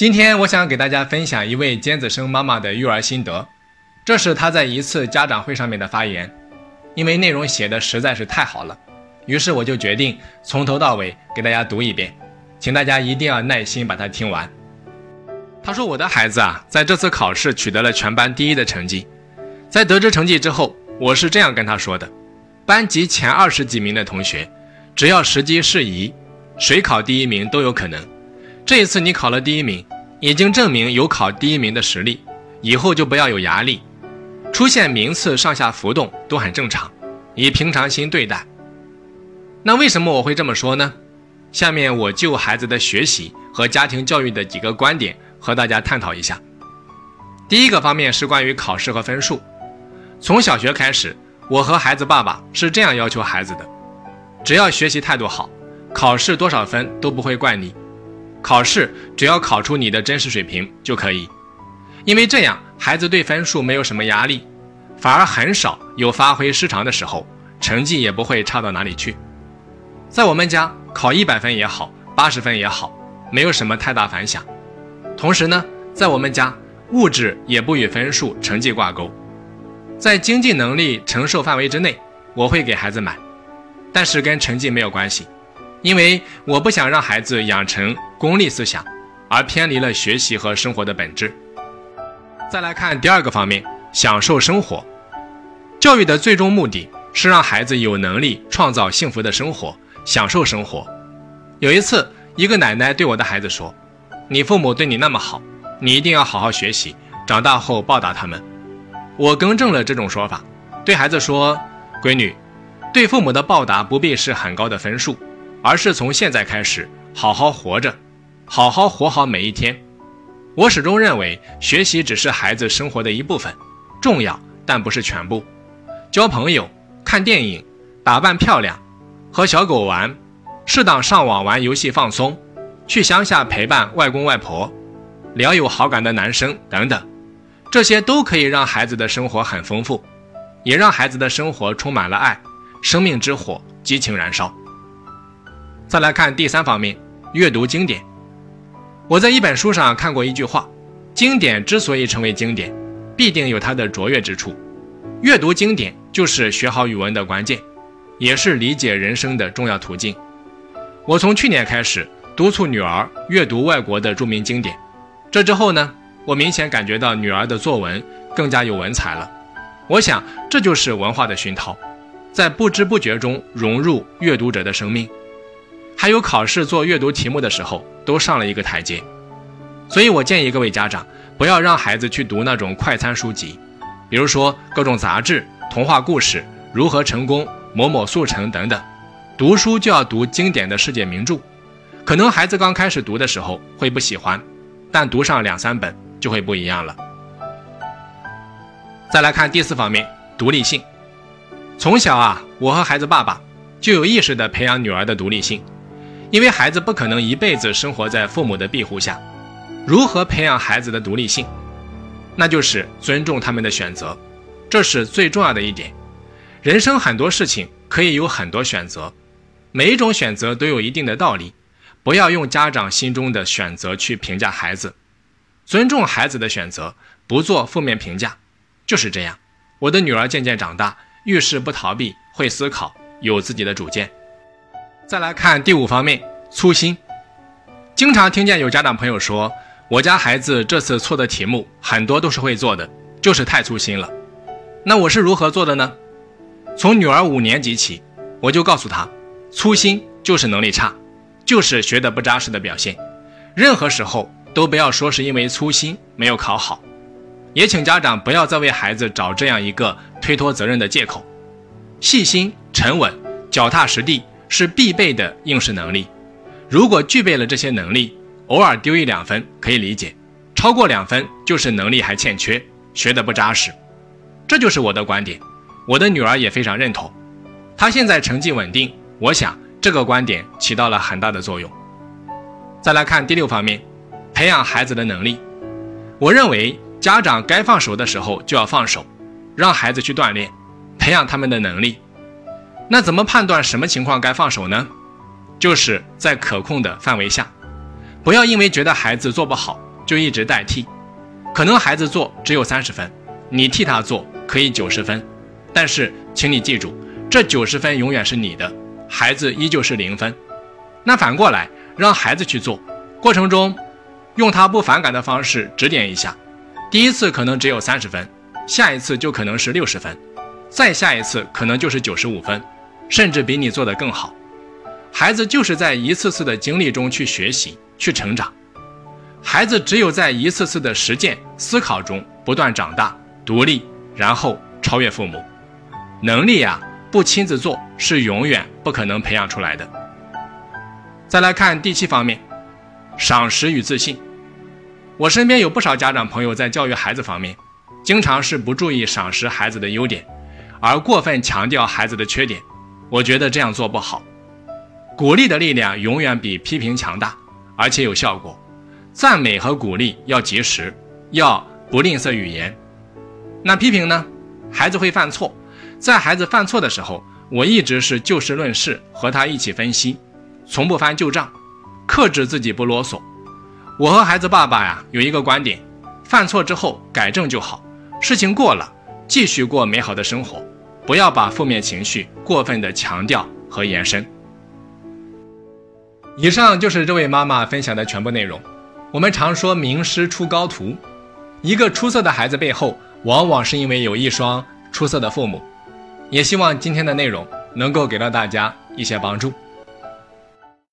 今天我想给大家分享一位尖子生妈妈的育儿心得，这是她在一次家长会上面的发言。因为内容写的实在是太好了，于是我就决定从头到尾给大家读一遍，请大家一定要耐心把它听完。他说：“我的孩子啊，在这次考试取得了全班第一的成绩。在得知成绩之后，我是这样跟他说的：班级前二十几名的同学，只要时机适宜，谁考第一名都有可能。”这一次你考了第一名，已经证明有考第一名的实力，以后就不要有压力，出现名次上下浮动都很正常，以平常心对待。那为什么我会这么说呢？下面我就孩子的学习和家庭教育的几个观点和大家探讨一下。第一个方面是关于考试和分数。从小学开始，我和孩子爸爸是这样要求孩子的：只要学习态度好，考试多少分都不会怪你。考试只要考出你的真实水平就可以，因为这样孩子对分数没有什么压力，反而很少有发挥失常的时候，成绩也不会差到哪里去。在我们家考一百分也好，八十分也好，没有什么太大反响。同时呢，在我们家物质也不与分数、成绩挂钩，在经济能力承受范围之内，我会给孩子买，但是跟成绩没有关系。因为我不想让孩子养成功利思想，而偏离了学习和生活的本质。再来看第二个方面，享受生活。教育的最终目的是让孩子有能力创造幸福的生活，享受生活。有一次，一个奶奶对我的孩子说：“你父母对你那么好，你一定要好好学习，长大后报答他们。”我更正了这种说法，对孩子说：“闺女，对父母的报答不必是很高的分数。”而是从现在开始好好活着，好好活好每一天。我始终认为，学习只是孩子生活的一部分，重要但不是全部。交朋友、看电影、打扮漂亮、和小狗玩、适当上网玩游戏放松、去乡下陪伴外公外婆、聊有好感的男生等等，这些都可以让孩子的生活很丰富，也让孩子的生活充满了爱，生命之火激情燃烧。再来看第三方面，阅读经典。我在一本书上看过一句话：经典之所以成为经典，必定有它的卓越之处。阅读经典就是学好语文的关键，也是理解人生的重要途径。我从去年开始督促女儿阅读外国的著名经典，这之后呢，我明显感觉到女儿的作文更加有文采了。我想这就是文化的熏陶，在不知不觉中融入阅读者的生命。还有考试做阅读题目的时候，都上了一个台阶，所以我建议各位家长不要让孩子去读那种快餐书籍，比如说各种杂志、童话故事、如何成功、某某速成等等。读书就要读经典的世界名著，可能孩子刚开始读的时候会不喜欢，但读上两三本就会不一样了。再来看第四方面，独立性。从小啊，我和孩子爸爸就有意识地培养女儿的独立性。因为孩子不可能一辈子生活在父母的庇护下，如何培养孩子的独立性？那就是尊重他们的选择，这是最重要的一点。人生很多事情可以有很多选择，每一种选择都有一定的道理。不要用家长心中的选择去评价孩子，尊重孩子的选择，不做负面评价，就是这样。我的女儿渐渐长大，遇事不逃避，会思考，有自己的主见。再来看第五方面，粗心。经常听见有家长朋友说，我家孩子这次错的题目很多都是会做的，就是太粗心了。那我是如何做的呢？从女儿五年级起，我就告诉她，粗心就是能力差，就是学得不扎实的表现。任何时候都不要说是因为粗心没有考好，也请家长不要再为孩子找这样一个推脱责任的借口。细心、沉稳、脚踏实地。是必备的应试能力，如果具备了这些能力，偶尔丢一两分可以理解，超过两分就是能力还欠缺，学得不扎实。这就是我的观点，我的女儿也非常认同。她现在成绩稳定，我想这个观点起到了很大的作用。再来看第六方面，培养孩子的能力。我认为家长该放手的时候就要放手，让孩子去锻炼，培养他们的能力。那怎么判断什么情况该放手呢？就是在可控的范围下，不要因为觉得孩子做不好就一直代替。可能孩子做只有三十分，你替他做可以九十分，但是请你记住，这九十分永远是你的，孩子依旧是零分。那反过来，让孩子去做，过程中用他不反感的方式指点一下，第一次可能只有三十分，下一次就可能是六十分，再下一次可能就是九十五分，甚至比你做的更好。孩子就是在一次次的经历中去学习、去成长。孩子只有在一次次的实践、思考中不断长大、独立，然后超越父母。能力呀，不亲自做是永远不可能培养出来的。再来看第七方面，赏识与自信。我身边有不少家长朋友在教育孩子方面，经常是不注意赏识孩子的优点，而过分强调孩子的缺点。我觉得这样做不好。鼓励的力量永远比批评强大，而且有效果。赞美和鼓励要及时，要不吝啬语言。那批评呢？孩子会犯错，在孩子犯错的时候，我一直是就事论事，和他一起分析，从不翻旧账，克制自己不啰嗦。我和孩子爸爸呀有一个观点：犯错之后改正就好，事情过了，继续过美好的生活，不要把负面情绪过分的强调和延伸。以上就是这位妈妈分享的全部内容。我们常说名师出高徒，一个出色的孩子背后，往往是因为有一双出色的父母。也希望今天的内容能够给到大家一些帮助。